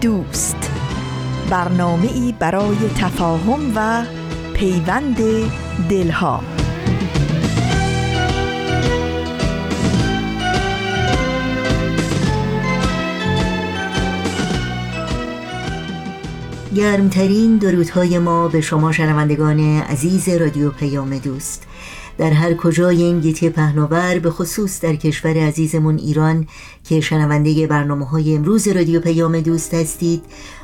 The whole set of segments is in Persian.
دوست. برنامه ای برای تفاهم و پیوند دلها. گرمترین درودهای ما به شما شنوندگان عزیز رادیو پیام دوست. در هر کجای این گیتی پهناور به خصوص در کشور عزیزمون ایران که شنونده برنامه های امروز رادیو پیام دوست هستید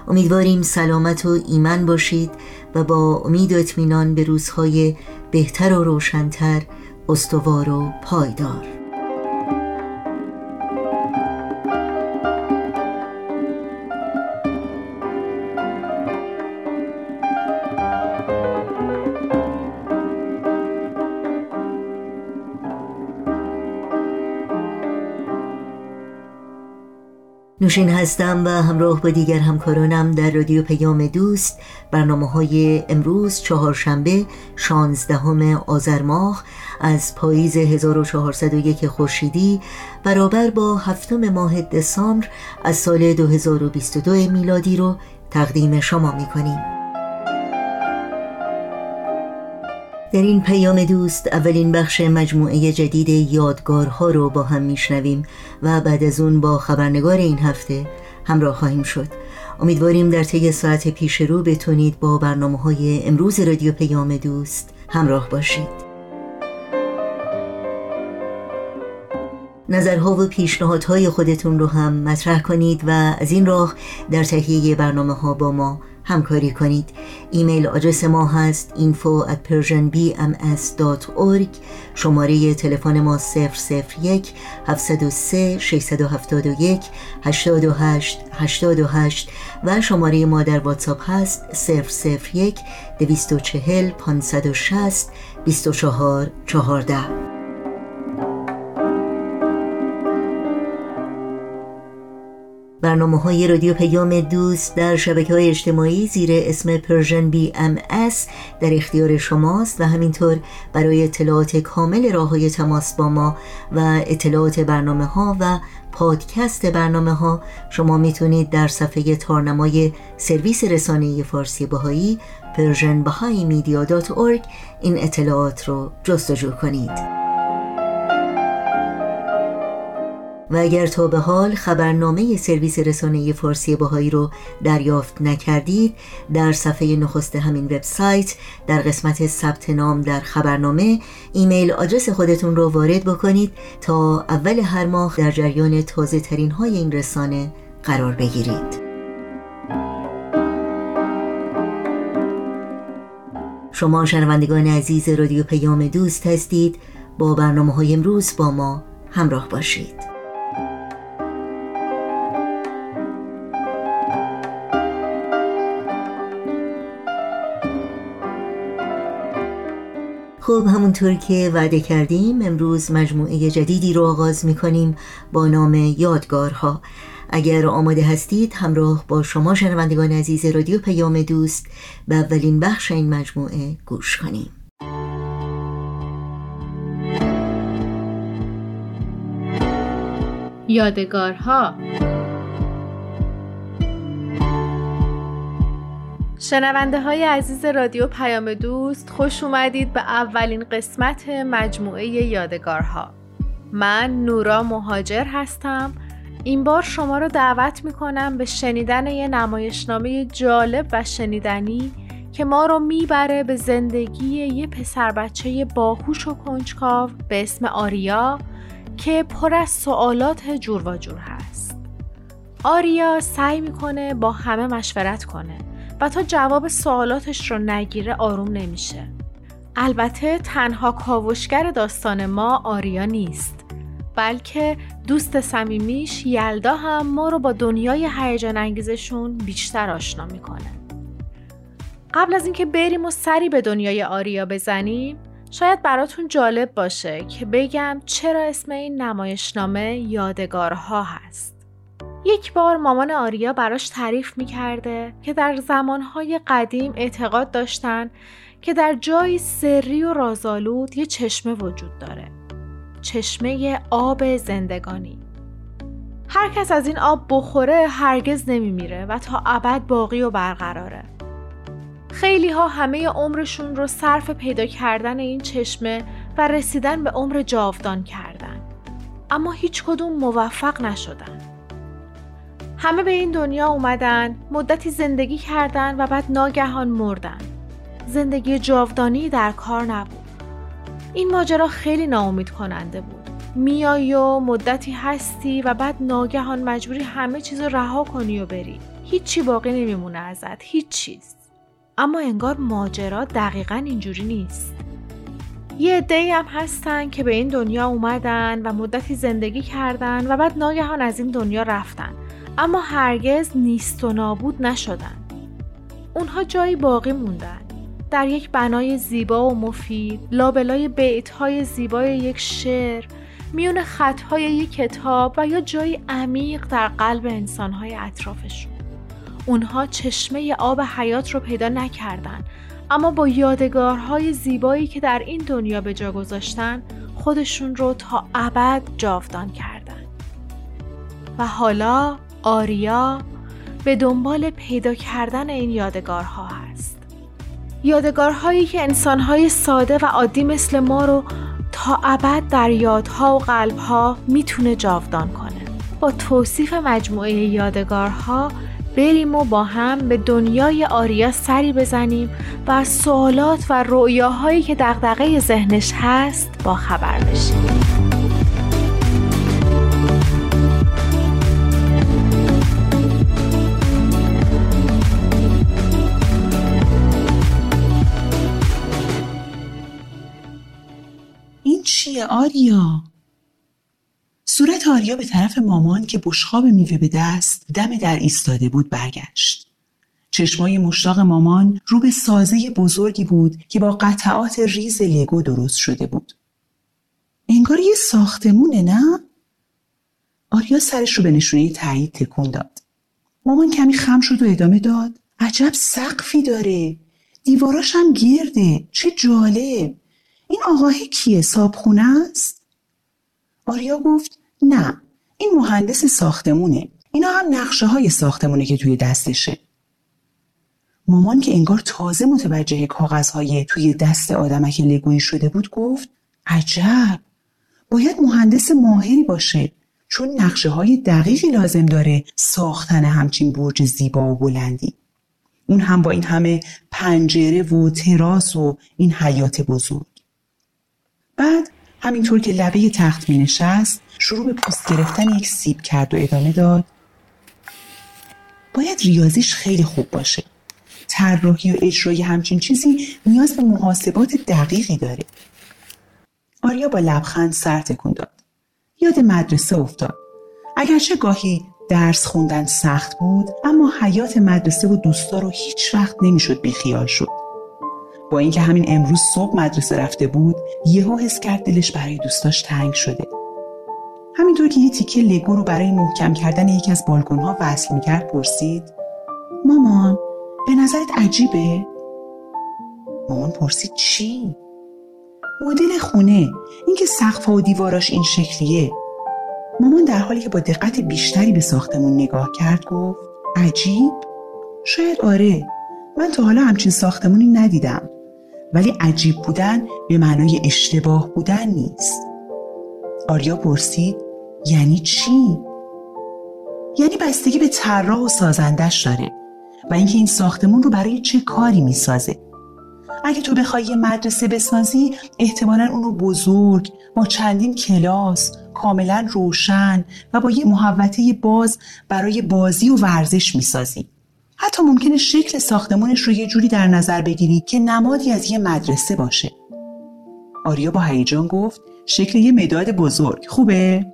امیدواریم سلامت و ایمن باشید و با امید و اطمینان به روزهای بهتر و روشنتر استوار و پایدار. نوشین هستم و همراه با دیگر همکارانم در رادیو پیام دوست برنامه های امروز چهارشنبه 16 آذر ماه از پاییز 1401 خورشیدی برابر با هفتم ماه دسامبر از سال 2022 میلادی رو تقدیم شما می کنیم. در این پیام دوست اولین بخش مجموعه جدید یادگارها رو با هم میشنویم و بعد از اون با خبرنگار این هفته همراه خواهیم شد. امیدواریم در طی ساعت پیش رو بتونید با برنامه های امروز رادیو پیام دوست همراه باشید. نظرها و پیشنهادهای خودتون رو هم مطرح کنید و از این راه در تهیه برنامه ها با ما همکاری کنید. ایمیل آدرس ما هست info at persianbms.org شماره تلفن ما 001 703 671 828 828 و شماره ما در واتساپ هست 001 240 560 24 14 برنامه های رادیو پیام دوست در شبکه های اجتماعی زیر اسم Persian BMS در اختیار شماست و همینطور برای اطلاعات کامل راه های تماس با ما و اطلاعات برنامه ها و پادکست برنامه ها شما می‌تونید در صفحه تارنمای سرویس رسانه فارسی بهایی Persian این اطلاعات رو جستجو کنید. و اگر تا به حال خبرنامه سرویس رسانه فارسی بهایی رو دریافت نکردید در صفحه نخست همین وبسایت در قسمت ثبت نام در خبرنامه ایمیل آدرس خودتون رو وارد بکنید تا اول هر ماه در جریان تازه ترین های این رسانه قرار بگیرید. شما شنوندگان عزیز رادیو پیام دوست هستید. با برنامه های امروز با ما همراه باشید. خب همونطور که وعده کردیم امروز مجموعه جدیدی رو آغاز می‌کنیم با نام یادگارها. اگر آماده هستید همراه با شما شنوندگان عزیز رادیو پیام دوست به اولین بخش این مجموعه گوش کنیم. یادگارها شنونده های عزیز رادیو پیام دوست خوش اومدید به اولین قسمت مجموعه یادگارها. من نورا مهاجر هستم. این بار شما رو دعوت می‌کنم به شنیدن یه نمایشنامه جالب و شنیدنی که ما رو می‌بره به زندگی یه پسر بچه باهوش و کنجکاو به اسم آریا که پر از سوالات جور و جور هست. آریا سعی می‌کنه با همه مشورت کنه. و تا جواب سوالاتش رو نگیره آروم نمیشه. البته تنها کاوشگر داستان ما آریا نیست. بلکه دوست صمیمیش یلدا هم ما رو با دنیای هیجان انگیزشون بیشتر آشنا می‌کنه. قبل از اینکه بریم و سری به دنیای آریا بزنیم شاید براتون جالب باشه که بگم چرا اسم این نمایشنامه یادگارها هست. یک بار مامان آریا براش تعریف می‌کرده که در زمانهای قدیم اعتقاد داشتن که در جایی سری و رازآلود یه چشمه وجود داره. چشمه آب زندگانی. هر کس از این آب بخوره هرگز نمیمیره و تا ابد باقی و برقراره. خیلی ها همه عمرشون رو صرف پیدا کردن این چشمه و رسیدن به عمر جاودان کردن. اما هیچ کدوم موفق نشدن. همه به این دنیا اومدن، مدتی زندگی کردن و بعد ناگهان مردن. زندگی جاودانی در کار نبود. این ماجرا خیلی ناامید کننده بود. میایی و مدتی هستی و بعد ناگهان مجبوری همه چیز رو رها کنی و بری. هیچی باقی نمیمونه ازت، هیچ چیز. اما انگار ماجرا دقیقا اینجوری نیست. یه عده هم هستن که به این دنیا اومدن و مدتی زندگی کردن و بعد ناگهان از این دنیا رفتن اما هرگز نیست و نابود نشدن. اونها جایی باقی موندن. در یک بنای زیبا و مفید، لابلای بیتهای زیبای یک شعر، میون خطهای یک کتاب و یا جایی عمیق در قلب انسانهای اطرافشون. اونها چشمه آب حیات رو پیدا نکردن اما با یادگارهای زیبایی که در این دنیا به جا گذاشتن خودشون رو تا ابد جاودان کردن و حالا آریا به دنبال پیدا کردن این یادگارها هست یادگارهایی که انسانهای ساده و عادی مثل ما رو تا ابد در یادها و قلبها می‌تونه جاودان کنه با توصیف مجموعه یادگارها بریم و با هم به دنیای آریا سری بزنیم و از سوالات و رؤیاهایی که دغدغه ذهنش هست با خبر بشیم. آریا؟ صورت آریا به طرف مامان که بشخاب میوه به دست دم در ایستاده بود برگشت. چشمای مشتاق مامان رو به سازه بزرگی بود که با قطعات ریز لگو درست شده بود. انگار یه ساختمونه نه؟ آریا سرش رو به نشونه تایید تکون داد. مامان کمی خم شد و ادامه داد. عجب سقفی داره. دیواراش هم گرده. چه جالب. این آقاه کیه؟ صابخونه است؟ آریا گفت نه این مهندس ساختمونه. اینا هم نقشه های ساختمونه که توی دستشه. مامان که انگار تازه متوجه کاغذهای توی دست آدمک لگویی شده بود گفت عجب! باید مهندس ماهری باشه چون نقشه های دقیقی لازم داره ساختن همچین برج زیبا و بلندی. اون هم با این همه پنجره و تراس و این حیات بزرگ. بعد همینطور که لبه تخت می نشست شروع به پوست گرفتن یک سیب کرد و ادامه داد. باید ریاضیش خیلی خوب باشه. طراحی و اجرای همچین چیزی نیاز به محاسبات دقیقی داره. آریا با لبخند سر تکون داد. یاد مدرسه افتاد. اگرچه گاهی درس خوندن سخت بود اما حیات مدرسه و دوستا رو هیچ وقت نمی‌شد بیخیال شد. با اینکه همین امروز صبح مدرسه رفته بود یهو حس کرد دلش برای دوستاش تنگ شده همینطور که یه تیکه لگو رو برای محکم کردن یکی از بالکن ها وصل می‌کرد پرسید مامان به نظرت عجیبه؟ مامان پرسید چی؟ مدل خونه اینکه سقف و دیواراش این شکلیه مامان در حالی که با دقت بیشتری به ساختمون نگاه کرد گفت عجیب؟ شاید آره من تا حالا همچین ساختمونی ندیدم ولی عجیب بودن به معنای اشتباه بودن نیست. آریا پرسید یعنی چی؟ یعنی بستگی به طراح و سازندش داره و اینکه این ساختمون رو برای چه کاری می‌سازه؟ اگه تو بخوای یه مدرسه بسازی احتمالا اونو بزرگ با چندین کلاس کاملا روشن و با یه محوطه باز برای بازی و ورزش می‌سازی. حتی ممکنه شکل ساختمونش رو یه جوری در نظر بگیری که نمادی از یه مدرسه باشه. آریا با هیجان گفت شکل یه مداد بزرگ. خوبه؟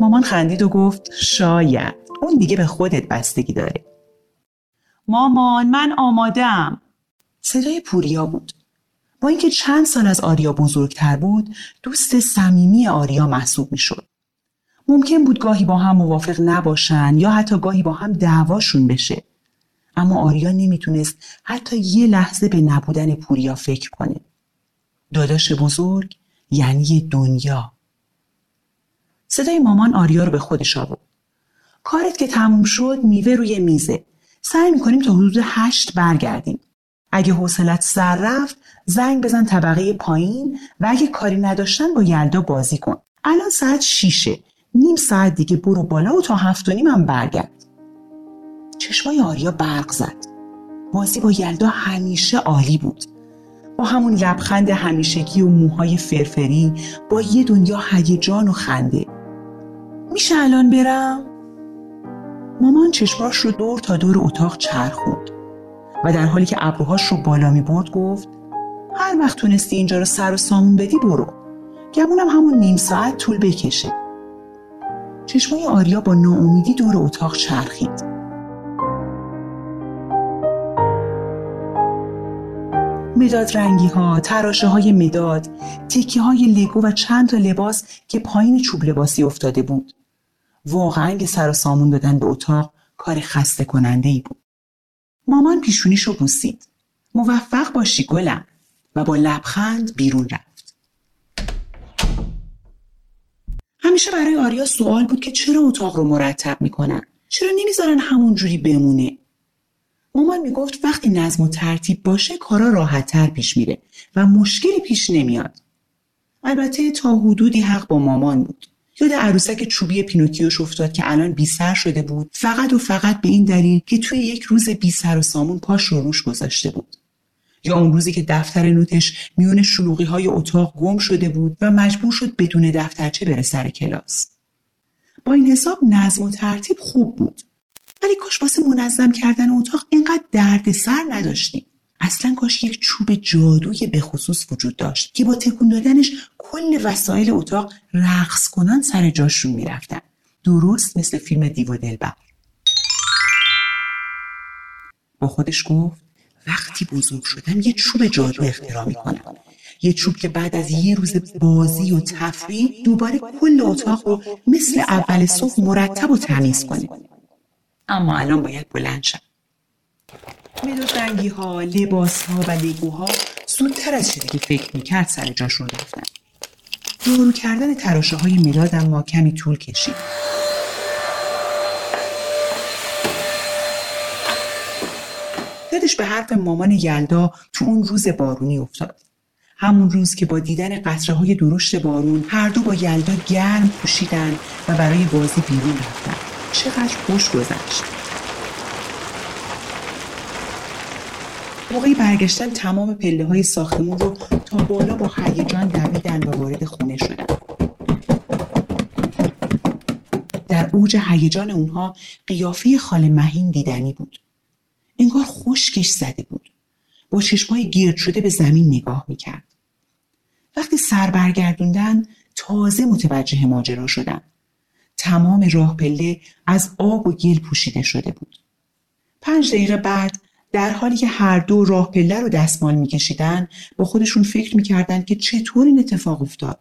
مامان خندید و گفت شاید. اون دیگه به خودت بستگی داره. مامان من آمادم صدای پوریا بود. با اینکه چند سال از آریا بزرگتر بود دوست صمیمی آریا محسوب می‌شد. ممکن بود گاهی با هم موافق نباشن یا حتی گاهی با هم دعواشون بشه. اما آریا نمی‌تونست حتی یه لحظه به نبودن پوریا فکر کنه. داداش بزرگ یعنی دنیا. صدای مامان آریا رو به خودش آورد. کارت که تموم شد میوه روی میزه. سعی می‌کنیم تا حدود هشت برگردیم. اگه حوصلت سر رفت زنگ بزن طبقه پایین و اگه کاری نداشتن با یلدا بازی کن. الان ساعت شیشه. نیم ساعت دیگه برو بالا و تا هفت و نیم هم برگرد. چشمای آریا برق زد. بازی با یلدا همیشه عالی بود. با همون لبخند همیشگی و موهای فرفری با یه دنیا هیجان و خنده. میشه الان برم؟ مامان چشماش رو دور تا دور اتاق چرخوند و در حالی که ابروهاش رو بالا می برد گفت هر وقت تونستی اینجا رو سر و سامون بدی برو. گمونم همون نیم ساعت طول بکشه. چشمای آریا با ناامیدی دور اتاق چرخید. مداد رنگی ها، تراشه های مداد، تکیه های لگو و چند تا لباس که پایین چوب لباسی افتاده بود. واقعا که سر و سامون دادن به اتاق کار خسته کننده ای بود. مامان پیشونیشو بوسید. موفق باشی گلم و با لبخند بیرون رفت. همیشه برای آریا سوال بود که چرا اتاق رو مرتب می‌کنن؟ چرا نمی‌ذارن همون جوری بمونه؟ مامان می‌گفت وقتی نظم و ترتیب باشه کارا راحتتر پیش میره و مشکلی پیش نمیاد. البته تا حدودی حق با مامان بود. یاد عروسک چوبی پینوکیوش افتاد که الان بی سر شده بود فقط و فقط به این دلیل که توی یک روز بی سر و سامون پاش رو روش گذاشته بود. یا اون روزی که دفتر نوتش میون شلوغی های اتاق گم شده بود و مجبور شد بدون دفترچه بره سر کلاس. با این حساب نظم و ترتیب خوب بود ولی کاش واسه منظم کردن اتاق اینقدر درد سر نداشتیم. اصلا کاش یک چوب جادوی به خصوص وجود داشت که با تکون دادنش کل وسایل اتاق رقص کنان سر جاشون می‌رفتن. درست مثل فیلم دیو دلبر. با خودش گفت وقتی بزرگ شدم یه چوب جادو اختراع می‌کنم. یه چوب که بعد از یه روز بازی و تفریح دوباره کل اتاق رو مثل اول صبح مرتب و تمیز کنه. اما الان باید بلند شم. مداد رنگی ها لباس ها و لگوها زودتر از چیزی که فکر می‌کرد سر جاشون رفتن. دورو کردن تراشه های مداد اما کمی طول کشید. یادش به حرف مامان یلدا تو اون روز بارونی افتاد. همون روز که با دیدن قطره های درشت بارون هر دو با یلدا گرم پوشیدن و برای بازی بیرون رفتن. چقدر خوش گذشت. موقعی برگشتن تمام پله های ساختمون رو تا بالا با هیجان دویدن و وارد خونه شدن. در اوج هیجان اونها قیافه خاله مهین دیدنی بود. انگار خشکش زده بود. با چشمای گیرد شده به زمین نگاه می‌کرد. وقتی سر برگردوندن تازه متوجه ماجرا شدن. تمام راه پله از آب و گل پوشیده شده بود. پنج دقیقه بعد در حالی که هر دو راه پله رو دستمال میکشیدن با خودشون فکر می‌کردن که چطور این اتفاق افتاد.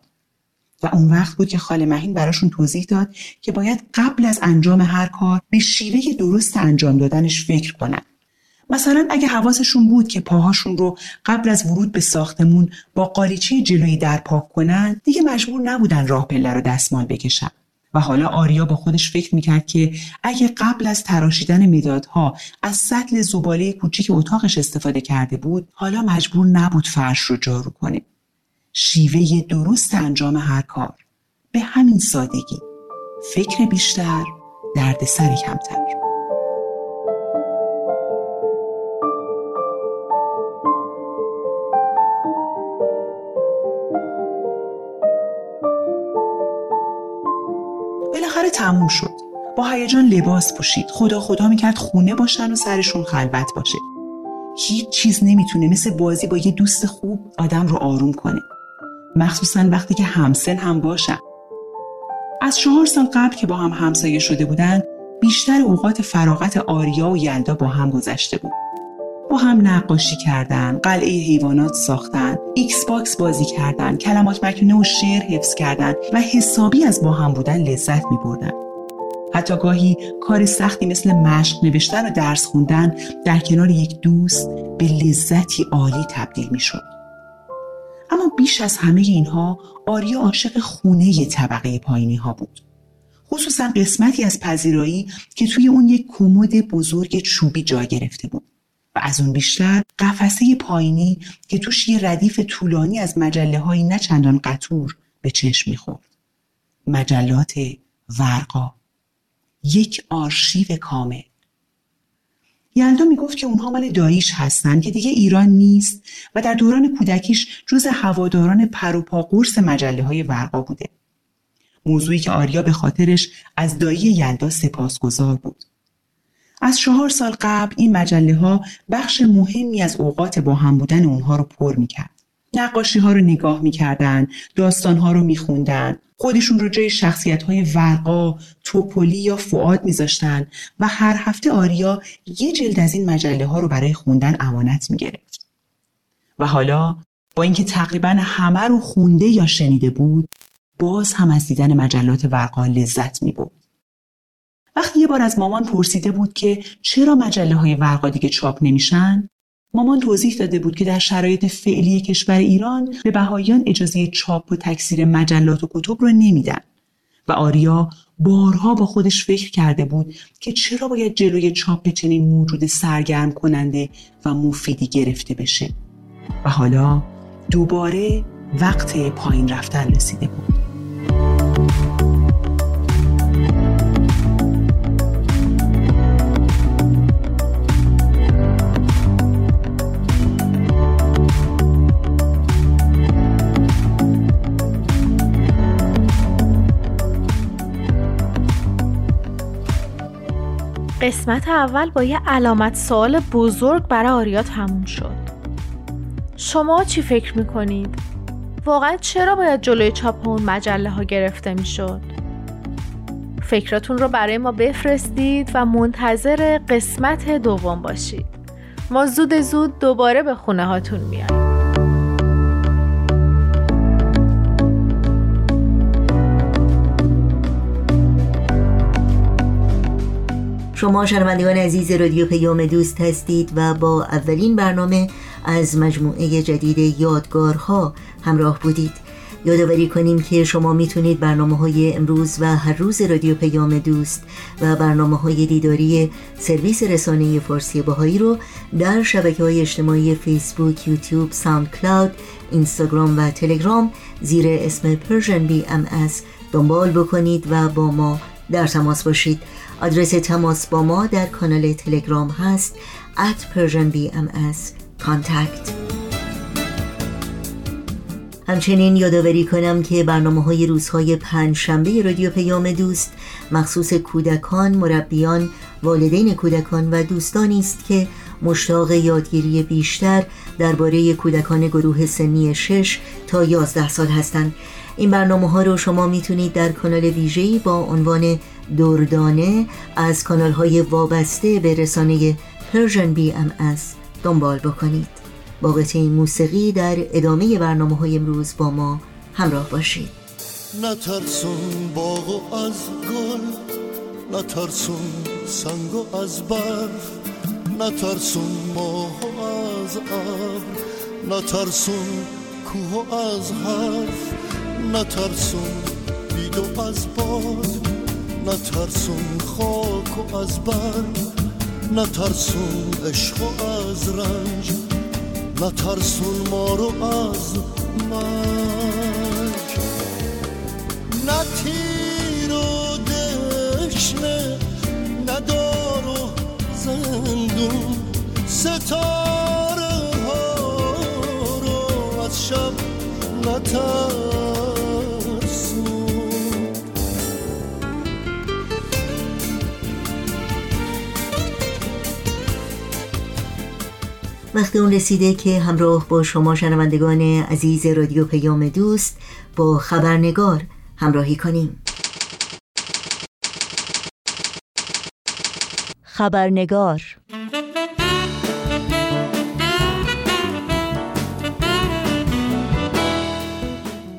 و اون وقت بود که خاله مهین براشون توضیح داد که باید قبل از انجام هر کار به شیوه درست انجام دادنش فکر کنن. مثلا اگه حواسشون بود که پاهاشون رو قبل از ورود به ساختمون با قالیچه جلویی در پاک کنن دیگه مجبور نبودن راه پله رو دستمال بکشن. و حالا آریا با خودش فکر می‌کرد که اگه قبل از تراشیدن مدادها از سطل زباله کوچیک اتاقش استفاده کرده بود حالا مجبور نبود فرش رو جارو کنه. شیوه درست انجام هر کار. به همین سادگی. فکر بیشتر دردسر کمتر. تموم شد. با هیجان لباس پوشید. خدا خدا می‌کرد خونه باشن و سرشون خلوت باشه. هیچ چیز نمی‌تونه مثل بازی با یه دوست خوب آدم رو آروم کنه. مخصوصا وقتی که همسن هم باشن از چهار سال قبل که با هم همسایه شده بودند بیشتر اوقات فراغت آریا و یلدا با هم گذشته بود. با هم نقاشی کردن، قلعه حیوانات ساختن، Xbox بازی کردن، کلمات مکنونه و شعر حفظ کردن و حسابی از با هم بودن لذت می بردن. حتی گاهی کار سختی مثل مشق نوشتن و درس خوندن در کنار یک دوست به لذتی عالی تبدیل می شد. اما بیش از همه اینها آریا عاشق خونه طبقه پایینی ها بود. خصوصا قسمتی از پذیرایی که توی اون یک کمد بزرگ چوبی جا گرفته بود. و از اون بیشتر قفسه پایینی که توش یه ردیف طولانی از مجله های نه چندان قطور به چشم می‌خورد. مجلات ورقا یک آرشیو کامل یلدا می‌گفت که اونها مال داییش هستن که دیگه ایران نیست و در دوران کودکیش جز هواداران پروپا قرص مجله های ورقا بوده. موضوعی که آریا به خاطرش از دایی یلدا سپاسگزار بود. از چهار سال قبل این مجله ها بخش مهمی از اوقات با هم بودن اونها رو پر می‌کرد. نقاشی ها رو نگاه می‌کردن، داستان ها رو میخوندن، خودشون رو جای شخصیت های ورقا، توپولی یا فعاد میذاشتن و هر هفته آریا یه جلد از این مجله ها رو برای خوندن امانت می‌گرفت. و حالا با اینکه تقریبا همه رو خونده یا شنیده بود باز هم از دیدن مجلات ورقا لذت می‌برد. وقتی یه بار از مامان پرسیده بود که چرا مجله های ورقا دیگه چاپ نمیشن مامان توضیح داده بود که در شرایط فعلی کشور ایران به بهاییان اجازه چاپ و تکثیر مجلات و کتب رو نمیدن. و آریا بارها با خودش فکر کرده بود که چرا باید جلوی چاپ چنین موجود سرگرم کننده و مفیدی گرفته بشه. و حالا دوباره وقت پایین رفتن رسیده بود. قسمت اول با یه علامت سوال بزرگ برای آریا تموم شد شما چی فکر می‌کنید؟ واقعا چرا باید جلوی چاپ اون مجله ها گرفته می‌شد؟ فکراتون رو برای ما بفرستید و منتظر قسمت دوم باشید ما زود زود دوباره به خونه هاتون میایم شما شنوندگان عزیز رادیو پیام دوست هستید و با اولین برنامه از مجموعه جدید یادگارها همراه بودید. یادآوری کنیم که شما می‌تونید برنامه های امروز و هر روز رادیو پیام دوست و برنامه های دیداری سرویس رسانه فارسی بهایی رو در شبکه های اجتماعی فیسبوک، یوتیوب، ساوند کلاود، اینستاگرام و تلگرام زیر اسم Persian BM دنبال بکنید و با ما در تماس باشید. آدرس تماس با ما در کانال تلگرام هست at persianbms contact همچنین یادآوری کنم که برنامه های روزهای پنج شنبه رادیو پیام دوست مخصوص کودکان، مربیان، والدین کودکان و دوستانی است که مشتاق یادگیری بیشتر درباره کودکان گروه سنی 6 تا 11 سال هستند. این برنامه ها رو شما می‌تونید در کانال ویژه‌ای با عنوان دردانه از کانال های وابسته به رسانه Persian BMS دنبال بکنید. با قطعه موسیقی در ادامه برنامه های امروز با ما همراه باشید. نترسون باغ و از گل نترسون سنگ و از برف نترسون ماه و از ابر نترسون کوه از حرف نترسون بید و از باد. نترسون خاک و از برگ نترسون عشق و از رنج نترسون ما رو از مرگ. نه تیر و دشنه ندار و زندون ستاره ها رو از شب نترسون وقت اون رسیده که همراه با شما شنوندگان عزیز رادیو پیام دوست با خبرنگار همراهی کنیم. خبرنگار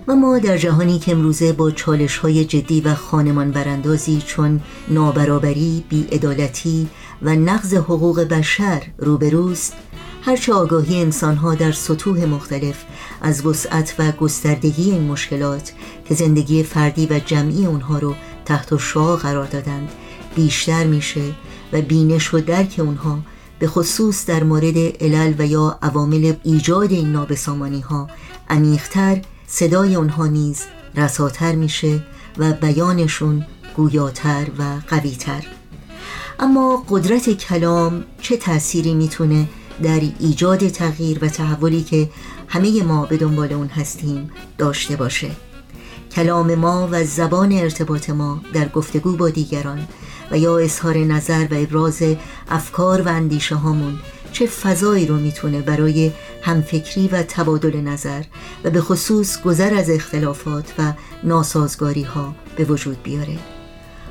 و ما در جهانی که امروزه با چالش های جدی و خانمان براندازی چون نابرابری، بیعدالتی و نقض حقوق بشر روبروست هرچه آگاهی انسانها در سطوح مختلف از وسعت و گستردگی این مشکلات که زندگی فردی و جمعی اونها رو تحت شعا قرار دادند بیشتر میشه و بینش و درک اونها به خصوص در مورد علل و یا عوامل ایجاد این نابسامانی ها عمیقتر صدای اونها نیز رساتر میشه و بیانشون گویاتر و قویتر. اما قدرت کلام چه تأثیری می‌تونه در ایجاد تغییر و تحولی که همه ما به دنبال اون هستیم داشته باشه. کلام ما و زبان ارتباط ما در گفتگو با دیگران و یا اظهار نظر و ابراز افکار و اندیشه هامون چه فضایی رو می‌تونه برای همفکری و تبادل نظر و به خصوص گذر از اختلافات و ناسازگاری ها به وجود بیاره.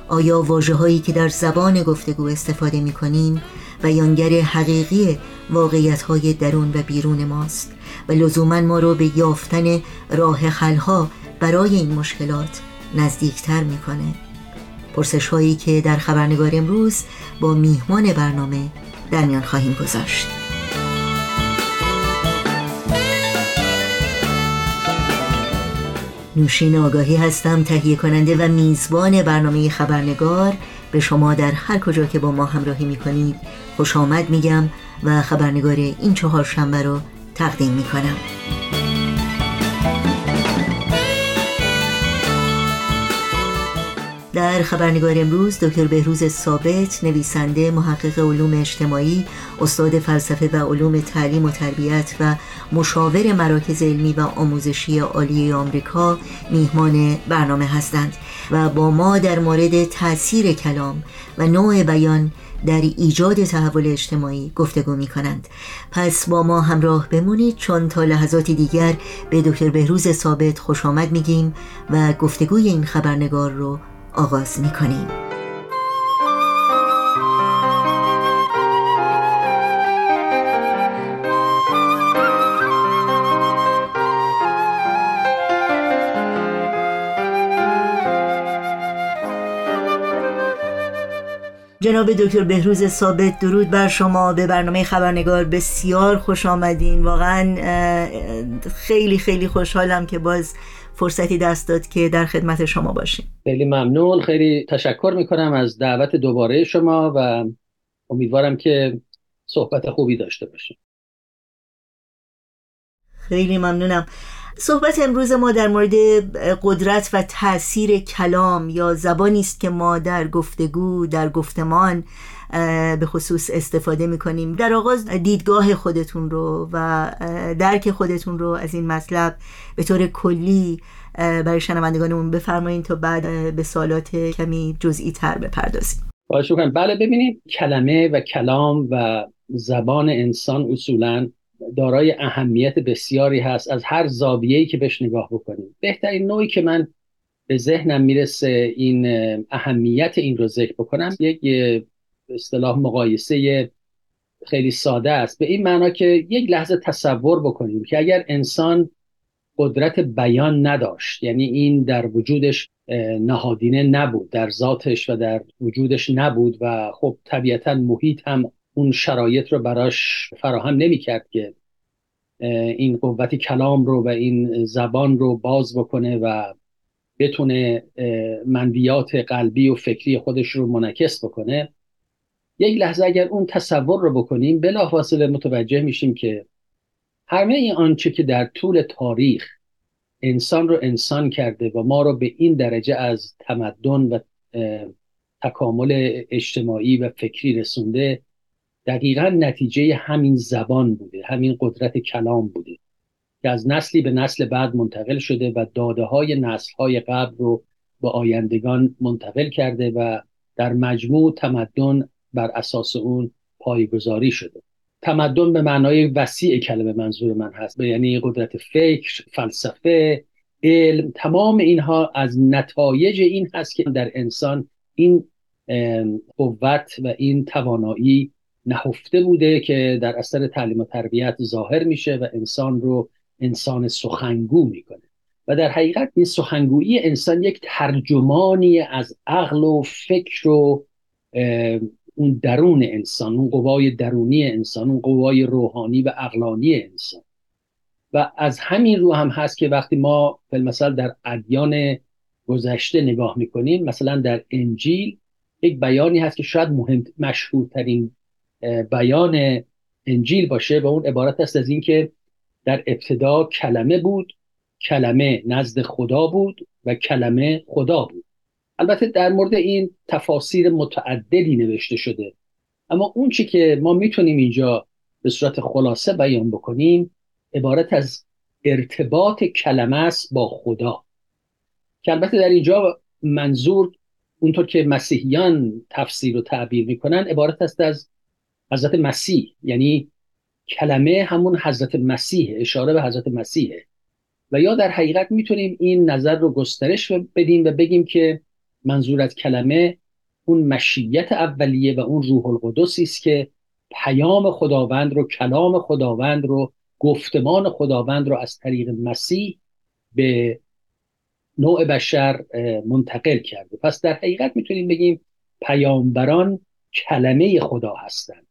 آیا واجه هایی که در زبان گفتگو استفاده می کنیم بیانگر حقیقی واقعیت های درون و بیرون ماست و لزوما ما رو به یافتن راه حلها برای این مشکلات نزدیکتر می‌کنه. پرسش هایی که در خبرنگار امروز با میهمان برنامه در میان خواهیم گذاشت. نوشین آگاهی هستم تهیه کننده و میزبان برنامه خبرنگار. به شما در هر کجا که با ما همراهی می‌کنید خوش آمد میگم. و خبرنگار این چهار شنبه رو تقدیم می‌کنم. در خبرنگار امروز دکتر بهروز ثابت نویسنده محقق علوم اجتماعی استاد فلسفه و علوم تعلیم و تربیت و مشاور مراکز علمی و آموزشی عالی آمریکا میهمان برنامه هستند. و با ما در مورد تاثیر کلام و نوع بیان در ایجاد تحول اجتماعی گفتگو می کنند پس با ما همراه بمونید چون تا لحظاتی دیگر به دکتر بهروز ثابت خوش آمد میگیم و گفتگوی این خبرنگار رو آغاز می کنیم. جناب دکتر بهروز ثابت درود بر شما. به برنامه خبرنگار بسیار خوش آمدین. واقعا خیلی خیلی خوشحالم که باز فرصتی دست داد که در خدمت شما باشیم. خیلی ممنون. خیلی تشکر می‌کنم از دعوت دوباره شما و امیدوارم که صحبت خوبی داشته باشیم. خیلی ممنونم. صحبت امروز ما در مورد قدرت و تاثیر کلام یا زبانی است که ما در گفتگو در گفتمان به خصوص استفاده می‌کنیم. در آغاز دیدگاه خودتون رو و درک خودتون رو از این مطلب به طور کلی برای شنوندگانمون بفرمایید تا بعد به سالات کمی جزئی تر بپردازیم بله ببینید کلمه و کلام و زبان انسان اصولا دارای اهمیت بسیاری هست از هر زاویه‌ای که بهش نگاه بکنیم. بهترین نوعی که من به ذهنم می‌رسه این اهمیت این رو ذکر بکنم یک اصطلاح مقایسه خیلی ساده است. به این معنا که یک لحظه تصور بکنیم که اگر انسان قدرت بیان نداشت یعنی این در وجودش نهادینه نبود در ذاتش و در وجودش نبود و خب طبیعتا محیط هم اون شرایط رو براش فراهم نمی‌کرد که این قوت کلام رو و این زبان رو باز بکنه و بتونه منویات قلبی و فکری خودش رو منعکس بکنه. یک لحظه اگر اون تصور رو بکنیم بلافاصله متوجه میشیم که همه این آنچه که در طول تاریخ انسان رو انسان کرده و ما رو به این درجه از تمدن و تکامل اجتماعی و فکری رسونده دقیقا نتیجه همین زبان بوده همین قدرت کلام بوده که از نسلی به نسل بعد منتقل شده و داده های نسل های قبل رو به آیندگان منتقل کرده و در مجموع تمدن بر اساس اون پایگذاری شده. تمدن به معنای وسیع کلمه منظور من هست یعنی قدرت فکر فلسفه علم تمام اینها از نتایج این هست که در انسان این قوت و این توانایی نهفته بوده که در اثر تعلیم و تربیت ظاهر میشه و انسان رو انسان سخنگو می‌کنه. و در حقیقت این سخنگویی انسان یک ترجمانی از عقل و فکر و اون درون انسان اون قوای درونی انسان اون قوای روحانی و عقلانی انسان. و از همین رو هم هست که وقتی ما مثلا در ادیان گذشته نگاه می‌کنیم مثلا در انجیل یک بیانی هست که شاید مهم مشهورترین بیان انجیل باشه و اون عبارت است از اینکه در ابتدا کلمه بود کلمه نزد خدا بود و کلمه خدا بود. البته در مورد این تفاسیر متعددی نوشته شده. اما اون چی که ما می‌تونیم اینجا به صورت خلاصه بیان بکنیم عبارت از ارتباط کلمه است با خدا. که البته در اینجا منظور اونطور که مسیحیان تفسیر و تعبیر می‌کنن عبارت است از حضرت مسیح. یعنی کلمه همون حضرت مسیح اشاره به حضرت مسیحه و یا در حقیقت می‌تونیم این نظر رو گسترش بدیم و بگیم که منظور از کلمه اون مشیت اولیه و اون روح القدسی است که پیام خداوند رو کلام خداوند رو گفتمان خداوند رو از طریق مسیح به نوع بشر منتقل کرده. پس در حقیقت می‌تونیم بگیم پیامبران کلمه خدا هستند.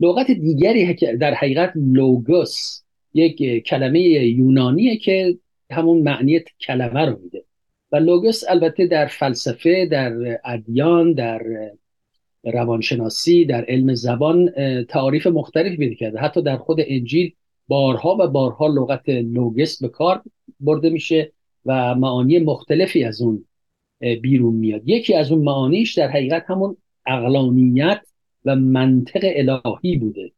لغت دیگری در حقیقت لوگوس یک کلمه یونانیه که همون معنی کلمه رو میده. و لوگوس البته در فلسفه در ادیان در روانشناسی در علم زبان تعاریف مختلفی پیدا کرده. حتی در خود انجیل بارها و بارها لغت لوگس به کار برده میشه و معانی مختلفی از اون بیرون میاد. یکی از اون معانیش در حقیقت همون اقلانیت و منطق الهی بوده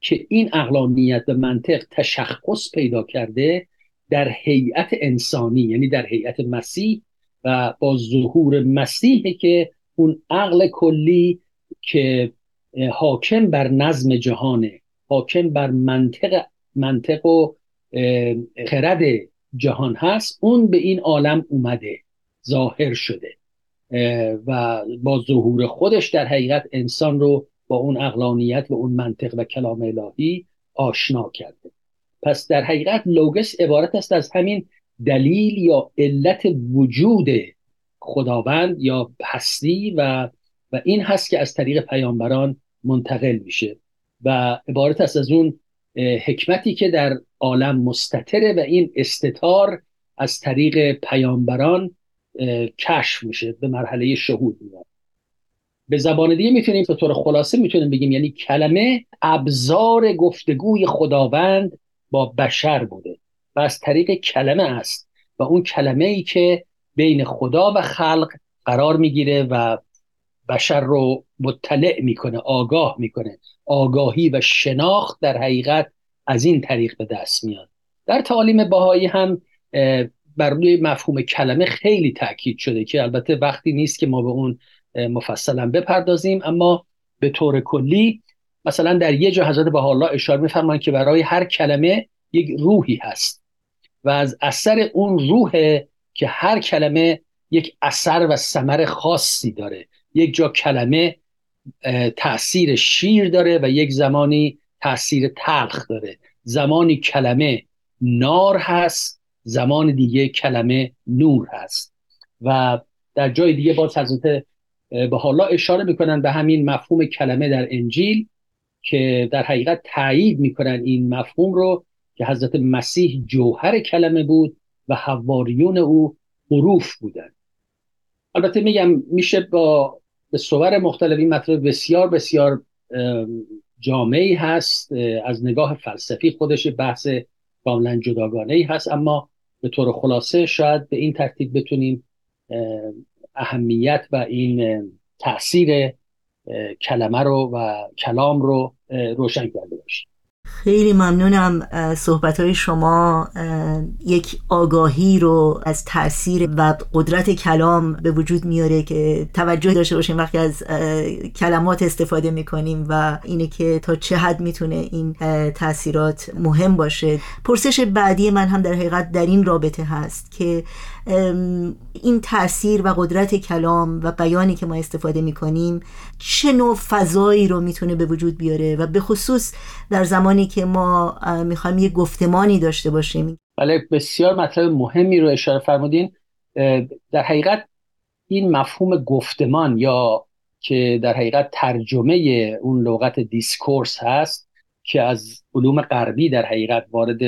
که این اقلانیت و منطق تشخص پیدا کرده در هیئت انسانی یعنی در هیئت مسیح و با ظهور مسیحه که اون عقل کلی که حاکم بر نظم جهانه حاکم بر منطق منطق و خرد جهان هست اون به این عالم اومده ظاهر شده و با ظهور خودش در حقیقت انسان رو با اون اقلانیت و اون منطق و کلام الهی آشنا کرده. پس در حقیقت لوگس عبارت است از همین دلیل یا علت وجود خداوند یا هستی و و این هست که از طریق پیامبران منتقل میشه. و عبارت است از اون حکمتی که در عالم مستطره و این استتار از طریق پیامبران کشف میشه به مرحله شهود میاد. به زبان دیگه می‌تونیم به طور خلاصه می‌تونیم بگیم یعنی کلمه ابزار گفتگوی خداوند با بشر بوده و از طریق کلمه است و اون کلمه ای که بین خدا و خلق قرار می‌گیره و بشر رو مطلع می‌کنه آگاه می‌کنه. آگاهی و شناخت در حقیقت از این طریق به دست میاد. در تعالیم باهایی هم بر روی مفهوم کلمه خیلی تاکید شده که البته وقتی نیست که ما به اون مفصلا بپردازیم. اما به طور کلی مثلا در یه جا حضرت الله اشاره میفرمایند که برای هر کلمه یک روحی هست و از اثر اون روح که هر کلمه یک اثر و ثمر خاصی داره. یک جا کلمه تاثیر شیر داره و یک زمانی تاثیر تلخ داره. زمانی کلمه نار هست زمان دیگه کلمه نور هست. و در جای دیگه باز حضرت به حالا اشاره می‌کنن به همین مفهوم کلمه در انجیل که در حقیقت تایید می‌کنن این مفهوم رو که حضرت مسیح جوهر کلمه بود و حواریون او حروف بودن. البته میگم میشه با به صور مختلف این مطلب بسیار بسیار جامعی هست. از نگاه فلسفی خودش بحث کاملا جداگانه ای هست اما به طور خلاصه شاید به این ترتیب بتونیم اهمیت و این تاثیر کلمه رو و کلام رو روشن کرده باشیم خیلی ممنونم صحبت های شما یک آگاهی رو از تاثیر و قدرت کلام به وجود میاره که توجه داشته باشیم وقتی از کلمات استفاده می‌کنیم و اینه که تا چه حد می‌تونه این تاثیرات مهم باشه. پرسش بعدی من هم در حقیقت در این رابطه هست که این تاثیر و قدرت کلام و بیانی که ما استفاده می‌کنیم چه نوع فضایی رو می‌تونه به وجود بیاره و به خصوص در زمانی که ما می‌خوایم یه گفتمانی داشته باشیم. بله بسیار مطلب مهمی رو اشاره فرمودین. در حقیقت این مفهوم گفتمان یا که در حقیقت ترجمه اون لغت دیسکورس هست که از علوم غربی در حقیقت وارد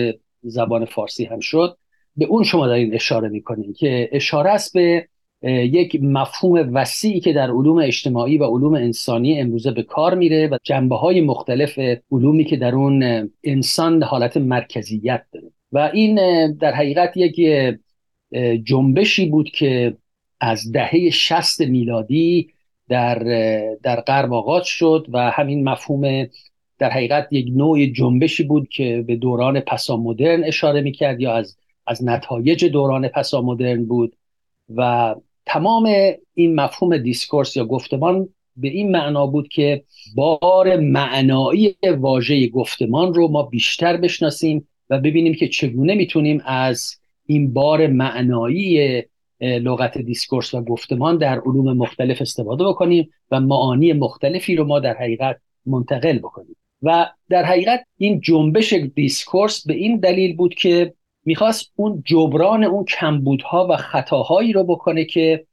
زبان فارسی هم شد به اون شما دارین اشاره می‌کنین که اشاره است به یک مفهوم وسیعی که در علوم اجتماعی و علوم انسانی امروزه به کار میره و جنبه های مختلف علومی که در اون انسان حالت مرکزیت داره. و این در حقیقت یک جنبشی بود که از دهه شست میلادی در در غرب آغاز شد و همین مفهوم در حقیقت یک نوع جنبشی بود که به دوران پسامدرن اشاره می‌کرد یا از از نتایج دوران پسامدرن بود و تمام این مفهوم discourse یا گفتمان به این معنا بود که بار معنایی واژه گفتمان رو ما بیشتر بشناسیم و ببینیم که چگونه می‌تونیم از این بار معنایی لغت discourse و گفتمان در علوم مختلف استفاده بکنیم و معانی مختلفی رو ما در حقیقت منتقل بکنیم. و در حقیقت این جنبش discourse به این دلیل بود که می‌خواست اون جبران اون کمبودها و خطاهایی رو بکنه که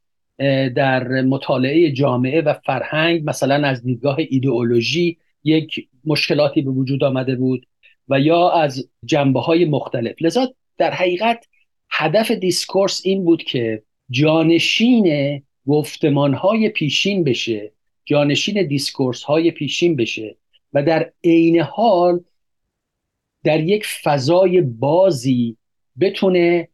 در مطالعه جامعه و فرهنگ مثلا از دیدگاه ایدئولوژی یک مشکلاتی به وجود آمده بود و یا از جنبه های مختلف. لذا در حقیقت هدف discourse این بود که جانشین گفتمان های پیشین بشه جانشین دیسکورس های پیشین بشه و در عین حال در یک فضای بازی بتونه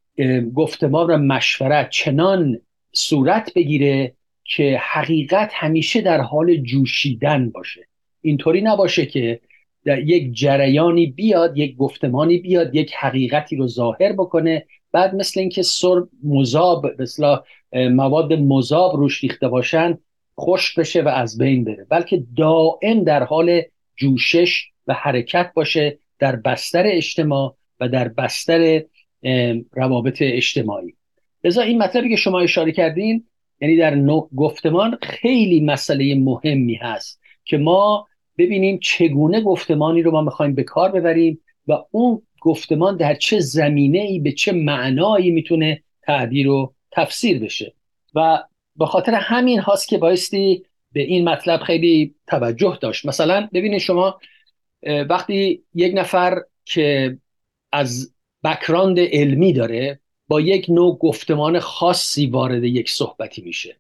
گفتمان و مشورت چنان صورت بگیره که حقیقت همیشه در حال جوشیدن باشه. اینطوری نباشه که در یک جریانی بیاد یک گفتمانی بیاد یک حقیقتی رو ظاهر بکنه بعد مثل اینکه سر مذاب مثل مواد مذاب روش ریخته باشن خوش بشه و از بین بره. بلکه دائم در حال جوشش و حرکت باشه در بستر اجتماع و در بستر روابط اجتماعی. لذا این مطلبی که شما اشاره کردین یعنی در گفتمان خیلی مسئله مهمی هست که ما ببینیم چگونه گفتمانی رو ما می‌خوایم به کار ببریم و اون گفتمان در چه زمینه ای به چه معنایی می‌تونه تعبیر و تفسیر بشه. و به خاطر همین هاست که بایستی به این مطلب خیلی توجه داشت. مثلا ببینید شما وقتی یک نفر که از background علمی داره با یک نوع گفتمان خاصی وارد یک صحبتی میشه.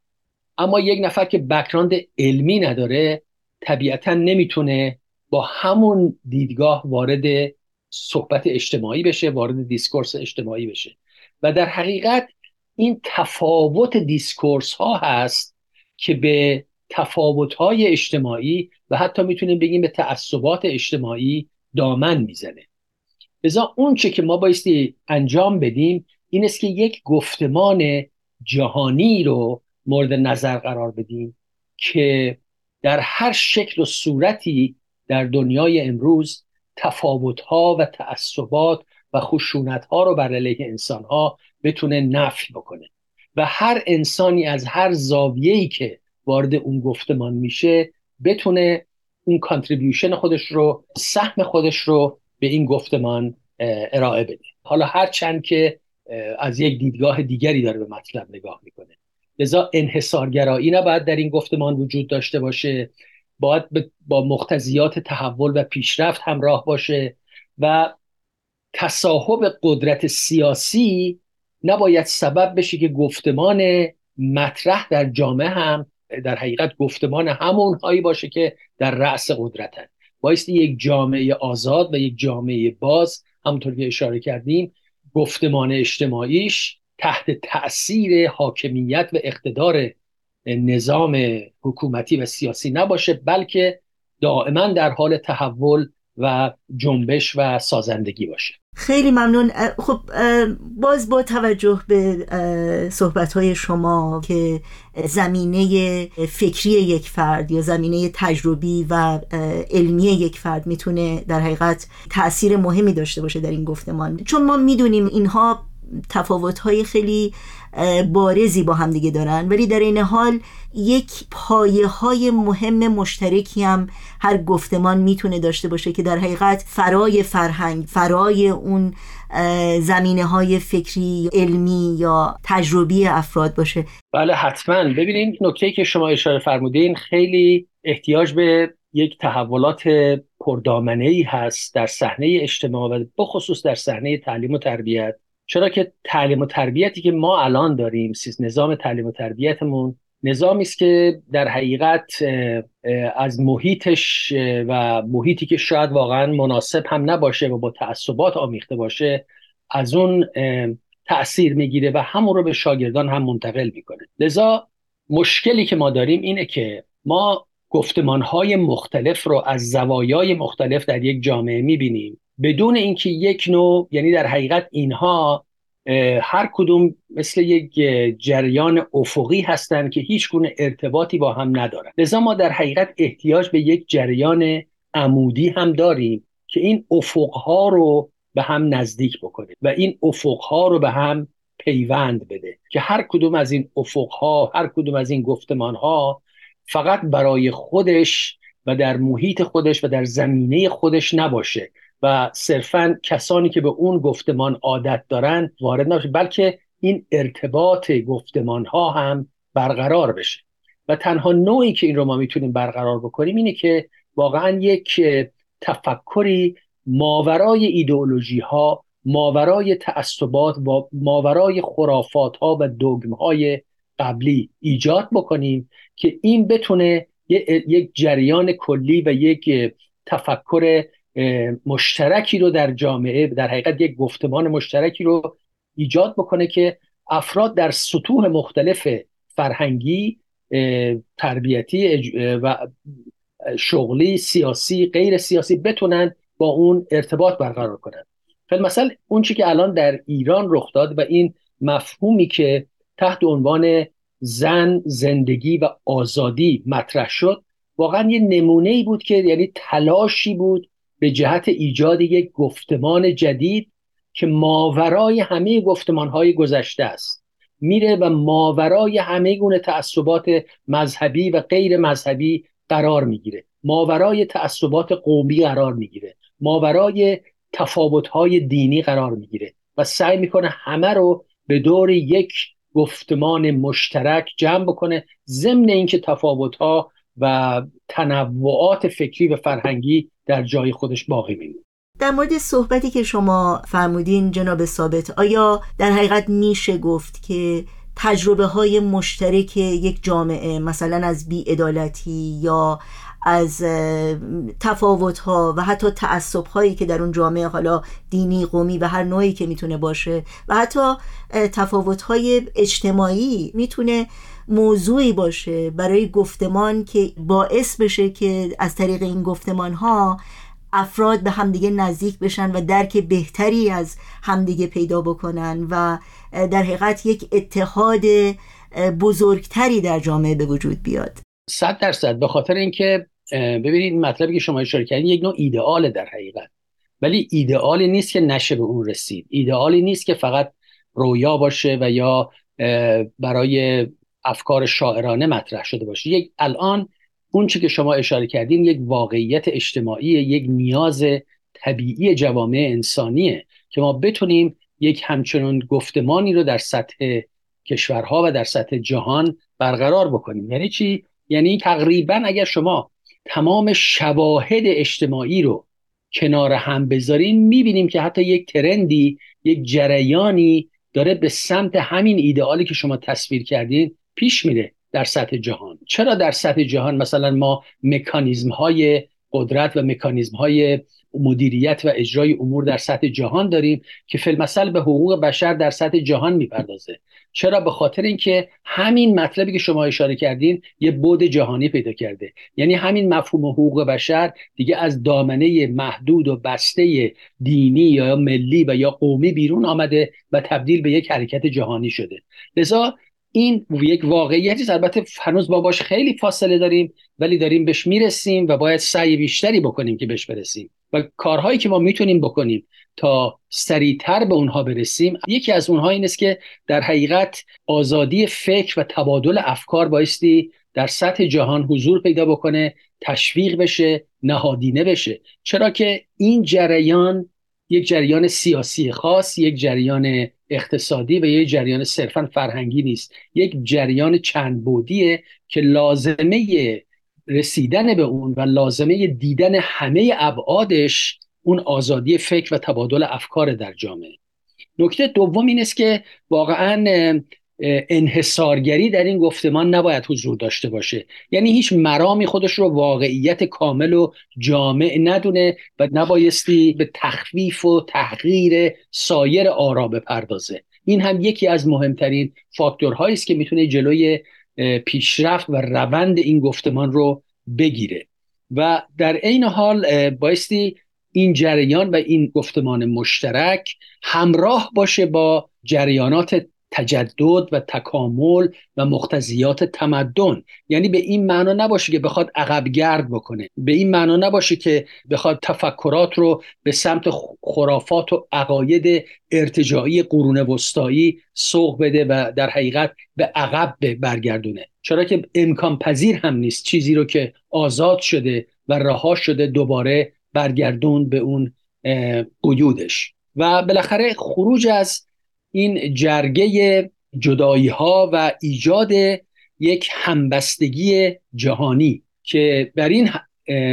اما یک نفر که background علمی نداره طبیعتا نمی‌تونه با همون دیدگاه وارد صحبت اجتماعی بشه وارد discourse اجتماعی بشه. و در حقیقت این تفاوت دیسکورس ها هست که به تفاوت های اجتماعی و حتی می‌تونیم بگیم به تعصبات اجتماعی دامن می‌زنه. لذا اون چه که ما بایستی انجام بدیم این است که یک گفتمان جهانی رو مورد نظر قرار بدیم که در هر شکل و صورتی در دنیای امروز تفاوتها و تعصبات و خشونتها رو بر علیه انسانها بتونه نفی بکنه. و هر انسانی از هر زاویه‌ای که وارد اون گفتمان میشه بتونه اون کانتریبیوشن خودش رو سهم خودش رو به این گفتمان ارائه بده. حالا هر چند که از یک دیدگاه دیگری داره به مطلب نگاه می‌کنه. لذا انحصارگرایی نباید در این گفتمان وجود داشته باشه. باید با مقتضیات تحول و پیشرفت همراه باشه و تصاحب قدرت سیاسی نباید سبب بشه که گفتمان مطرح در جامعه هم در حقیقت گفتمان همون هایی باشه که در رأس قدرتن. بایستی یک جامعه آزاد و یک جامعه باز همونطور که اشاره کردیم گفتمان اجتماعیش تحت تأثیر حاکمیت و اقتدار نظام حکومتی و سیاسی نباشه بلکه دائما در حال تحول و جنبش و سازندگی باشه. خیلی ممنون. خب باز با توجه به صحبت شما که زمینه فکری یک فرد یا زمینه تجربی و علمی یک فرد می‌تونه در حقیقت تاثیر مهمی داشته باشه در این گفتمان. چون ما می‌دونیم اینها تفاوت خیلی بارزی با همدیگه دارن. ولی در این حال یک پایه های مهم مشترکی هم هر گفتمان می‌تونه داشته باشه که در حقیقت فرای فرهنگ فرای اون زمینه های فکری علمی یا تجربی افراد باشه. بله حتما. ببینید نکته که شما اشاره فرمودین خیلی احتیاج به یک تحولات پردامنه ای هست در صحنه اجتماع و بخصوص در صحنه تعلیم و تربیت. چرا که تعلیم و تربیتی که ما الان داریم نظام تعلیم و تربیتمون نظامی است که در حقیقت از محیطش و محیطی که شاید واقعا مناسب هم نباشه و با تعصبات آمیخته باشه از اون تاثیر می‌گیره و همون رو به شاگردان هم منتقل می‌کنه. لذا مشکلی که ما داریم اینه که ما گفتمان های مختلف رو از زوایای مختلف در یک جامعه می‌بینیم. بدون اینکه یک نوع یعنی در حقیقت اینها هر کدوم مثل یک جریان افقی هستند که هیچ گونه ارتباطی با هم ندارن. لذا ما در حقیقت احتیاج به یک جریان عمودی هم داریم که این افقها رو به هم نزدیک بکنه و این افقها رو به هم پیوند بده که هر کدوم از این افقها هر کدوم از این گفتمانها فقط برای خودش و در محیط خودش و در زمینه خودش نباشه. و صرفا کسانی که به اون گفتمان عادت دارن وارد نباشه بلکه این ارتباط گفتمان ها هم برقرار بشه. و تنها نوعی که این رو ما می‌تونیم برقرار بکنیم اینه که واقعا یک تفکری ماورای ایدئولوژی ها ماورای تعصبات و ماورای خرافات ها و دگم های قبلی ایجاد بکنیم که این بتونه یک جریان کلی و یک تفکر مشترکی رو در جامعه در حقیقت یک گفتمان مشترکی رو ایجاد بکنه که افراد در سطوح مختلف فرهنگی تربیتی و شغلی سیاسی غیر سیاسی بتونن با اون ارتباط برقرار کنن. مثلا اون چی که الان در ایران رخ داد و این مفهومی که تحت عنوان زن زندگی و آزادی مطرح شد واقعا یه نمونه ای بود که یعنی تلاشی بود به جهت ایجاد یک گفتمان جدید که ماورای همه گفتمان های گذشته است. میره و ماورای همه گونه تعصبات مذهبی و غیر مذهبی قرار می‌گیره. ماورای تعصبات قومی قرار می‌گیره. ماورای تفاوت های دینی قرار می‌گیره و سعی می‌کنه همه رو به دور یک گفتمان مشترک جمع بکنه ضمن اینکه تفاوت ها و تنوعات فکری و فرهنگی در جای خودش باقی میمونه. در مورد صحبتی که شما فرمودین جناب ثابت آیا در حقیقت میشه گفت که تجربه های مشترک یک جامعه مثلا از بیعدالتی یا از تفاوت ها و حتی تعصب هایی که در اون جامعه حالا دینی قومی و هر نوعی که می‌تونه باشه و حتی تفاوت های اجتماعی می‌تونه موضوعی باشه برای گفتمان که باعث بشه که از طریق این گفتمان ها افراد به همدیگه نزدیک بشن و درک بهتری از همدیگه پیدا بکنن و در حقیقت یک اتحاد بزرگتری در جامعه به وجود بیاد. صد درصد. به خاطر اینکه ببینید مطلبی که شما اشاره کردین یک نوع ایدئال در حقیقت. ولی ایدئالی نیست که نشه به اون رسید. ایدئالی نیست که فقط رویا باشه و یا برای افکار شاعرانه مطرح شده باشه. یک الان اون چی که شما اشاره کردین یک واقعیت اجتماعی یک نیاز طبیعی جوامع انسانیه که ما بتونیم یک همچنان گفتمانی رو در سطح کشورها و در سطح جهان برقرار بکنیم. یعنی چی؟ یعنی تقریبا اگر شما تمام شواهد اجتماعی رو کنار هم بذاریم می‌بینیم که حتی یک ترندی یک جریانی داره به سمت همین ایدئالی که شما تصویر کردین پیش میره در سطح جهان. چرا در سطح جهان؟ مثلا ما مکانیزم های قدرت و مکانیزم های مدیریت و اجرای امور در سطح جهان داریم که فیلمسل به حقوق بشر در سطح جهان می‌پردازه. چرا؟ به خاطر اینکه همین مطلبی که شما اشاره کردین یه بود جهانی پیدا کرده. یعنی همین مفهوم حقوق بشر دیگه از دامنه محدود و بسته دینی یا ملی و یا قومی بیرون آمده و تبدیل به یک حرکت جهانی شده. لذا این یک واقعیتی البته هنوز با باش خیلی فاصله داریم ولی داریم بهش می‌رسیم و باید سعی بیشتری بکنیم که بهش برسیم. و کارهایی که ما می‌تونیم بکنیم تا سریعتر به اونها برسیم یکی از اونها این است که در حقیقت آزادی فکر و تبادل افکار بایستی در سطح جهان حضور پیدا بکنه تشویق بشه نهادینه بشه. چرا که این جریان یک جریان سیاسی خاص یک جریان اقتصادی و یک جریان صرفا فرهنگی نیست. یک جریان چند بودیه که لازمه رسیدن به اون و لازمه دیدن همه ابعادش اون آزادی فکر و تبادل افکار در جامعه. نکته دوم این است که واقعا انحصارگری در این گفتمان نباید حضور داشته باشه. یعنی هیچ مرامی خودش رو واقعیت کامل و جامع ندونه و نبایستی به تخفیف و تحقیر سایر آرا بپردازه. این هم یکی از مهمترین فاکتورهایی است که می‌تونه جلوی پیشرفت و روند این گفتمان رو بگیره. و در عین حال بایستی این جریان و این گفتمان مشترک همراه باشه با جریانات تجدد و تکامل و مقتضیات تمدن. یعنی به این معنا نباشه که بخواد عقب گرد بکنه. به این معنا نباشه که بخواد تفکرات رو به سمت خرافات و عقاید ارتجاعی قرون وسطایی سوق بده و در حقیقت به عقب برگردونه. چرا که امکان پذیر هم نیست چیزی رو که آزاد شده و رها شده دوباره برگردون به اون قیودش و بالاخره خروج از این جرگه جدایی ها و ایجاد یک همبستگی جهانی که بر این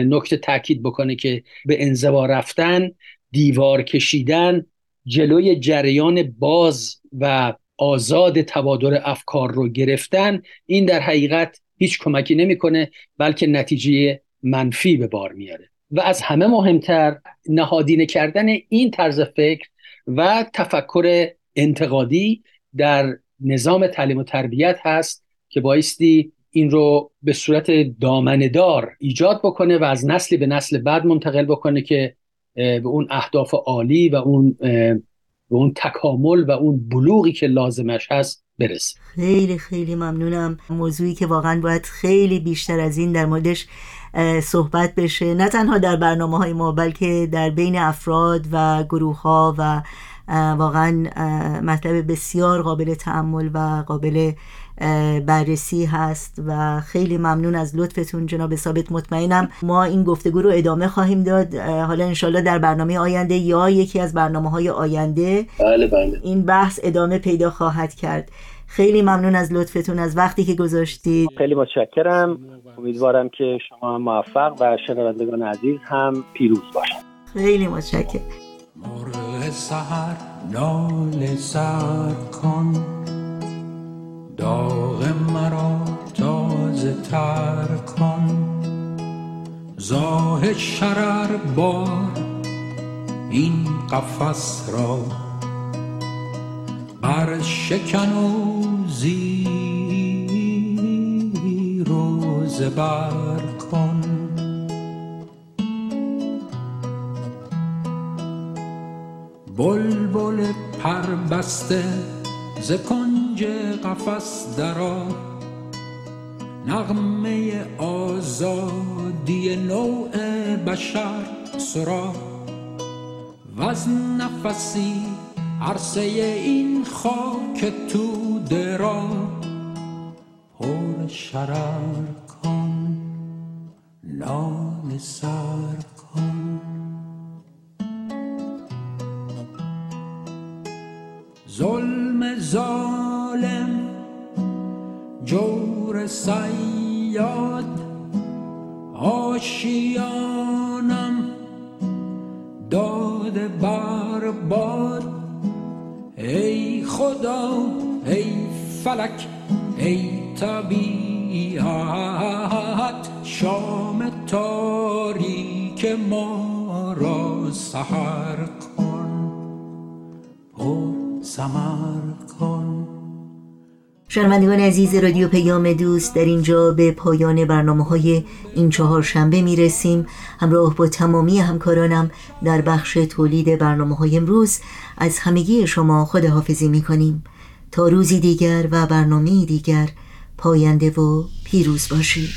نکته تاکید بکنه که به انزوا رفتن دیوار کشیدن جلوی جریان باز و آزاد تبادل افکار رو گرفتن این در حقیقت هیچ کمکی نمی‌کنه بلکه نتیجه منفی به بار میاره و از همه مهمتر نهادینه کردن این طرز فکر و تفکر انتقادی در نظام تعلیم و تربیت هست که بایستی این رو به صورت دامندار ایجاد بکنه و از نسلی به نسل بعد منتقل بکنه که به اون اهداف عالی و اون به اون تکامل و اون بلوغی که لازمش هست برسه. خیلی خیلی ممنونم. موضوعی که واقعا باید خیلی بیشتر از این در موردش صحبت بشه. نه تنها در برنامه های ما بلکه در بین افراد و گروه ها و واقعا مطلب بسیار قابل تعمل و قابل بررسی هست و خیلی ممنون از لطفتون جناب ثابت. مطمئنم ما این گفتگو رو ادامه خواهیم داد. حالا انشالله در برنامه آینده یا یکی از برنامه های آینده بله بله. این بحث ادامه پیدا خواهد کرد. خیلی ممنون از لطفتون از وقتی که گذاشتید. خیلی متشکرم. امیدوارم که شما موفق و شنوندگان عزیز هم پیروز باشند. خیلی متشکرم. مرغ سهر نال سر کن. داغ مرا تازه تر کن. زاه شرر بار این قفس را. بر شکن و زیر و زبر بلبل پر بسته ز کنج قفس درا نغمه آزادی نوع بشر سرا. و از نفسی عرصه این خاک تو درا پر شرر کن نان سر جور سیاد آشیانم داده بر باد. ای خدا ای فلک ای طبیعت شام تاریک ما را سحر کن. پر سمر شنوندگان عزیز رادیو پیام دوست در اینجا به پایان برنامه های این چهار شنبه می رسیم همراه با تمامی همکارانم در بخش تولید برنامه های امروز از همگی شما خداحافظی می کنیم تا روزی دیگر و برنامه دیگر پاینده و پیروز باشید.